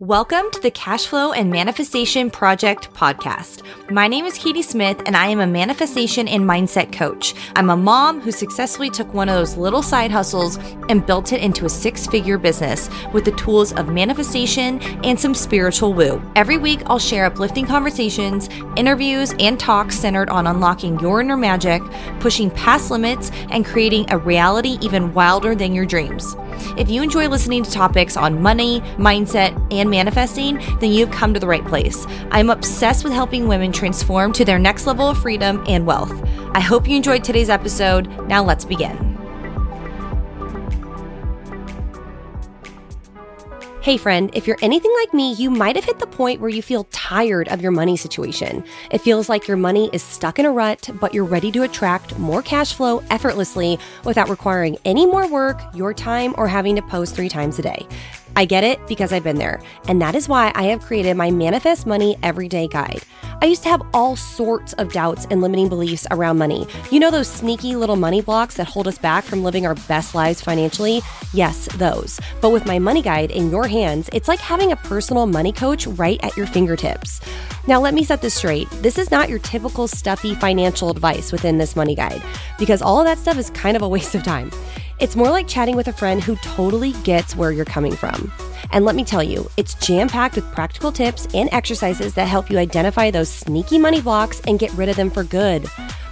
Welcome to the Cash Flow and Manifestation Project podcast. My name is Katie Smith, and I am a manifestation and mindset coach. I'm a mom who successfully took one of those little side hustles and built it into a six figure business with the tools of manifestation and some spiritual woo. Every week, I'll share uplifting conversations, interviews, and talks centered on unlocking your inner magic, pushing past limits, and creating a reality even wilder than your dreams. If you enjoy listening to topics on money, mindset, and manifesting, then you've come to the right place. I'm obsessed with helping women transform to their next level of freedom and wealth. I hope you enjoyed today's episode. Now let's begin. Hey, friend, if you're anything like me, you might have hit the point where you feel tired of your money situation. It feels like your money is stuck in a rut, but you're ready to attract more cash flow effortlessly without requiring any more work, your time, or having to post three times a day. I get it because I've been there. And that is why I have created my Manifest Money Everyday Guide. I used to have all sorts of doubts and limiting beliefs around money. You know those sneaky little money blocks that hold us back from living our best lives financially? Yes, those. But with my money guide in your hands, it's like having a personal money coach right at your fingertips. Now, let me set this straight. This is not your typical stuffy financial advice within this money guide, because all of that stuff is kind of a waste of time. It's more like chatting with a friend who totally gets where you're coming from. And let me tell you, it's jam packed with practical tips and exercises that help you identify those sneaky money blocks and get rid of them for good.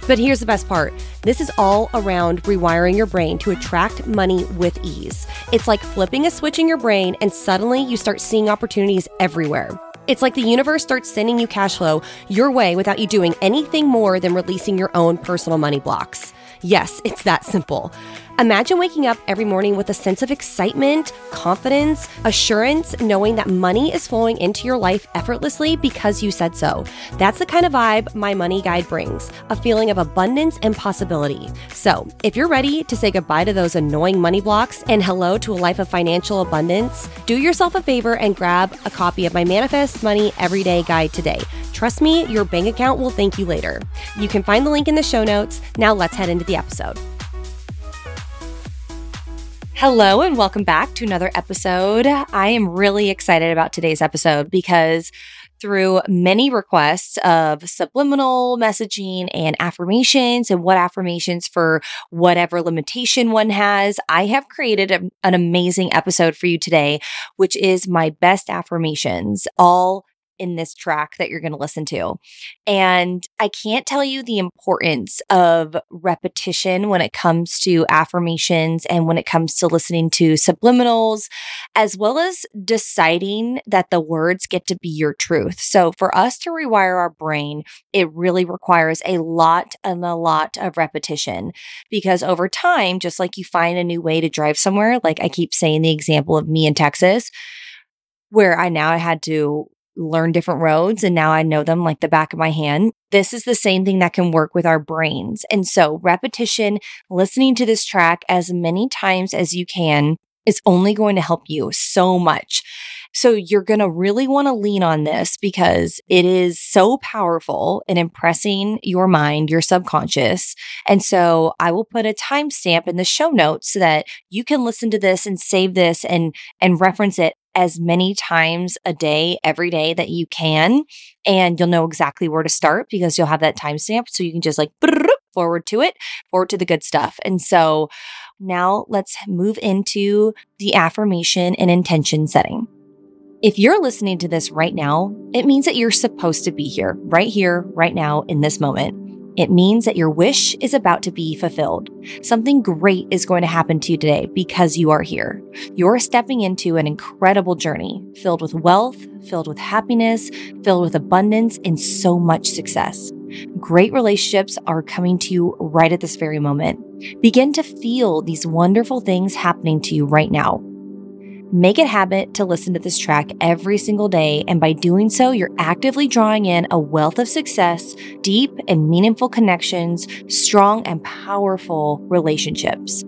But here's the best part this is all around rewiring your brain to attract money with ease. It's like flipping a switch in your brain, and suddenly you start seeing opportunities everywhere. It's like the universe starts sending you cash flow your way without you doing anything more than releasing your own personal money blocks. Yes, it's that simple. Imagine waking up every morning with a sense of excitement, confidence, assurance, knowing that money is flowing into your life effortlessly because you said so. That's the kind of vibe my money guide brings a feeling of abundance and possibility. So, if you're ready to say goodbye to those annoying money blocks and hello to a life of financial abundance, do yourself a favor and grab a copy of my Manifest Money Everyday Guide today. Trust me, your bank account will thank you later. You can find the link in the show notes. Now, let's head into the episode. Hello, and welcome back to another episode. I am really excited about today's episode because through many requests of subliminal messaging and affirmations and what affirmations for whatever limitation one has, I have created a, an amazing episode for you today, which is my best affirmations, all in this track that you're going to listen to. And I can't tell you the importance of repetition when it comes to affirmations and when it comes to listening to subliminals, as well as deciding that the words get to be your truth. So for us to rewire our brain, it really requires a lot and a lot of repetition because over time, just like you find a new way to drive somewhere, like I keep saying the example of me in Texas, where I now had to learn different roads and now I know them like the back of my hand. This is the same thing that can work with our brains. And so repetition, listening to this track as many times as you can is only going to help you so much. So you're going to really want to lean on this because it is so powerful in impressing your mind, your subconscious. And so I will put a timestamp in the show notes so that you can listen to this and save this and, and reference it as many times a day, every day that you can. And you'll know exactly where to start because you'll have that timestamp. So you can just like forward to it, forward to the good stuff. And so now let's move into the affirmation and intention setting. If you're listening to this right now, it means that you're supposed to be here, right here, right now, in this moment. It means that your wish is about to be fulfilled. Something great is going to happen to you today because you are here. You're stepping into an incredible journey filled with wealth, filled with happiness, filled with abundance, and so much success. Great relationships are coming to you right at this very moment. Begin to feel these wonderful things happening to you right now. Make it habit to listen to this track every single day. And by doing so, you're actively drawing in a wealth of success, deep and meaningful connections, strong and powerful relationships.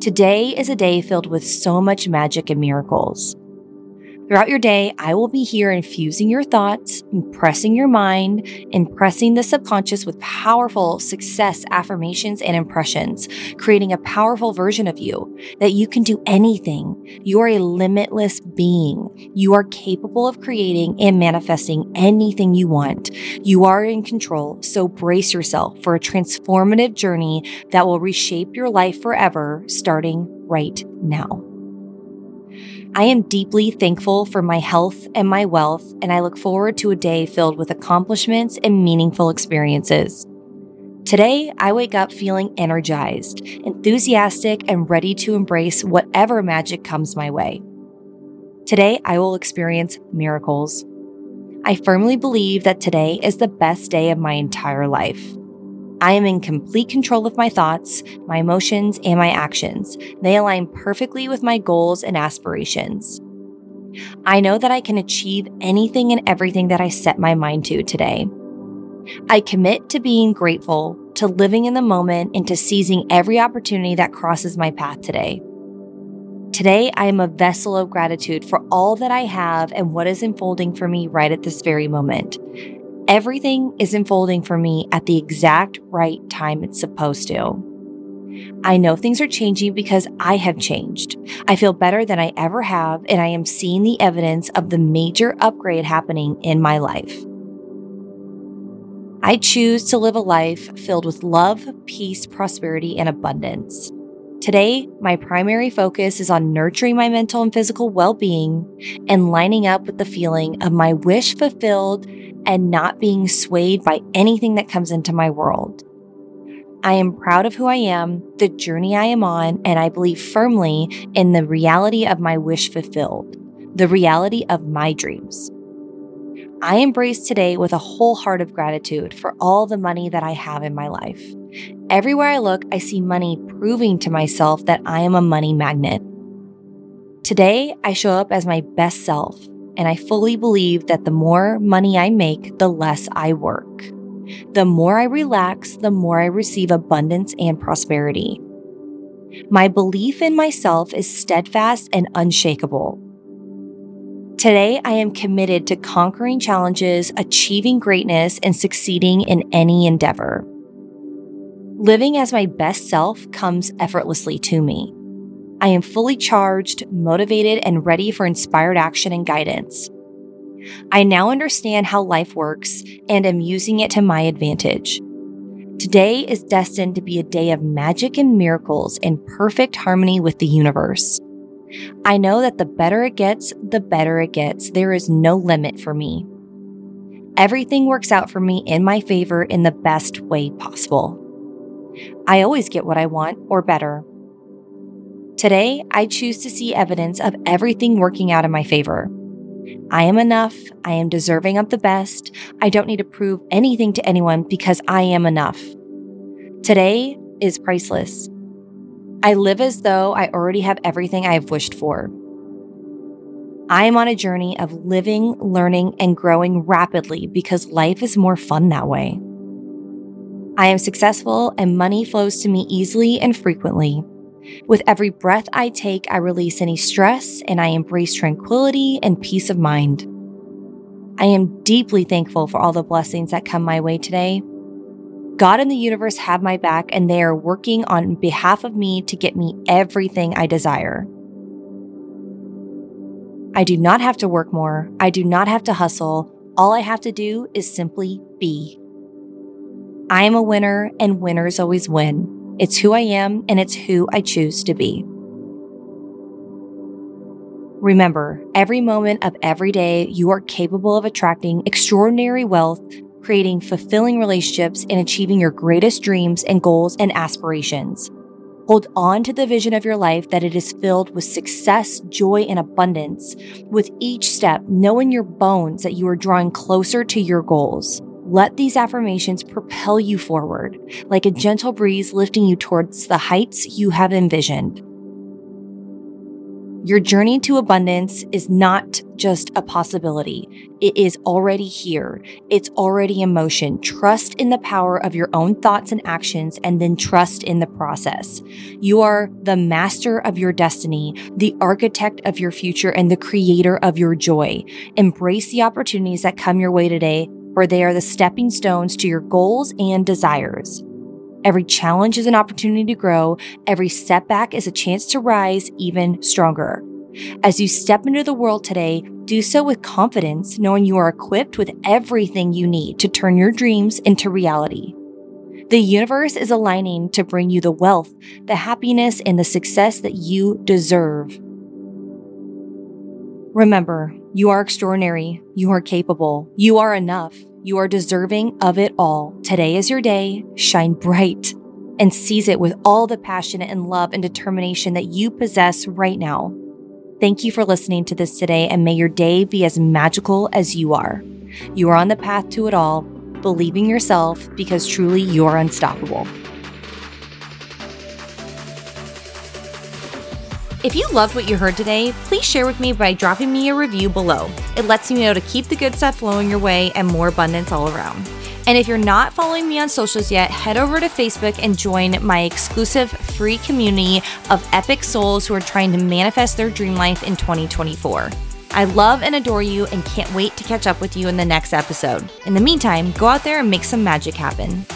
Today is a day filled with so much magic and miracles. Throughout your day, I will be here infusing your thoughts, impressing your mind, impressing the subconscious with powerful success affirmations and impressions, creating a powerful version of you that you can do anything. You are a limitless being. You are capable of creating and manifesting anything you want. You are in control, so brace yourself for a transformative journey that will reshape your life forever starting right now. I am deeply thankful for my health and my wealth, and I look forward to a day filled with accomplishments and meaningful experiences. Today, I wake up feeling energized, enthusiastic, and ready to embrace whatever magic comes my way. Today, I will experience miracles. I firmly believe that today is the best day of my entire life. I am in complete control of my thoughts, my emotions, and my actions. They align perfectly with my goals and aspirations. I know that I can achieve anything and everything that I set my mind to today. I commit to being grateful, to living in the moment, and to seizing every opportunity that crosses my path today. Today, I am a vessel of gratitude for all that I have and what is unfolding for me right at this very moment. Everything is unfolding for me at the exact right time it's supposed to. I know things are changing because I have changed. I feel better than I ever have, and I am seeing the evidence of the major upgrade happening in my life. I choose to live a life filled with love, peace, prosperity, and abundance. Today, my primary focus is on nurturing my mental and physical well being and lining up with the feeling of my wish fulfilled and not being swayed by anything that comes into my world. I am proud of who I am, the journey I am on, and I believe firmly in the reality of my wish fulfilled, the reality of my dreams. I embrace today with a whole heart of gratitude for all the money that I have in my life. Everywhere I look, I see money proving to myself that I am a money magnet. Today, I show up as my best self and I fully believe that the more money I make, the less I work. The more I relax, the more I receive abundance and prosperity. My belief in myself is steadfast and unshakable. Today, I am committed to conquering challenges, achieving greatness, and succeeding in any endeavor. Living as my best self comes effortlessly to me. I am fully charged, motivated, and ready for inspired action and guidance. I now understand how life works and am using it to my advantage. Today is destined to be a day of magic and miracles in perfect harmony with the universe. I know that the better it gets, the better it gets. There is no limit for me. Everything works out for me in my favor in the best way possible. I always get what I want or better. Today, I choose to see evidence of everything working out in my favor. I am enough. I am deserving of the best. I don't need to prove anything to anyone because I am enough. Today is priceless. I live as though I already have everything I have wished for. I am on a journey of living, learning, and growing rapidly because life is more fun that way. I am successful and money flows to me easily and frequently. With every breath I take, I release any stress and I embrace tranquility and peace of mind. I am deeply thankful for all the blessings that come my way today. God and the universe have my back and they are working on behalf of me to get me everything I desire. I do not have to work more. I do not have to hustle. All I have to do is simply be. I am a winner and winners always win. It's who I am and it's who I choose to be. Remember, every moment of every day, you are capable of attracting extraordinary wealth, creating fulfilling relationships, and achieving your greatest dreams and goals and aspirations. Hold on to the vision of your life that it is filled with success, joy, and abundance. With each step, knowing your bones that you are drawing closer to your goals. Let these affirmations propel you forward, like a gentle breeze lifting you towards the heights you have envisioned. Your journey to abundance is not just a possibility. It is already here. It's already in motion. Trust in the power of your own thoughts and actions, and then trust in the process. You are the master of your destiny, the architect of your future, and the creator of your joy. Embrace the opportunities that come your way today, they are the stepping stones to your goals and desires. Every challenge is an opportunity to grow. Every setback is a chance to rise even stronger. As you step into the world today, do so with confidence, knowing you are equipped with everything you need to turn your dreams into reality. The universe is aligning to bring you the wealth, the happiness, and the success that you deserve. Remember, you are extraordinary. You are capable. You are enough. You are deserving of it all. Today is your day. Shine bright and seize it with all the passion and love and determination that you possess right now. Thank you for listening to this today, and may your day be as magical as you are. You are on the path to it all, believing yourself because truly you are unstoppable. If you loved what you heard today, please share with me by dropping me a review below. It lets me know to keep the good stuff flowing your way and more abundance all around. And if you're not following me on socials yet, head over to Facebook and join my exclusive free community of epic souls who are trying to manifest their dream life in 2024. I love and adore you and can't wait to catch up with you in the next episode. In the meantime, go out there and make some magic happen.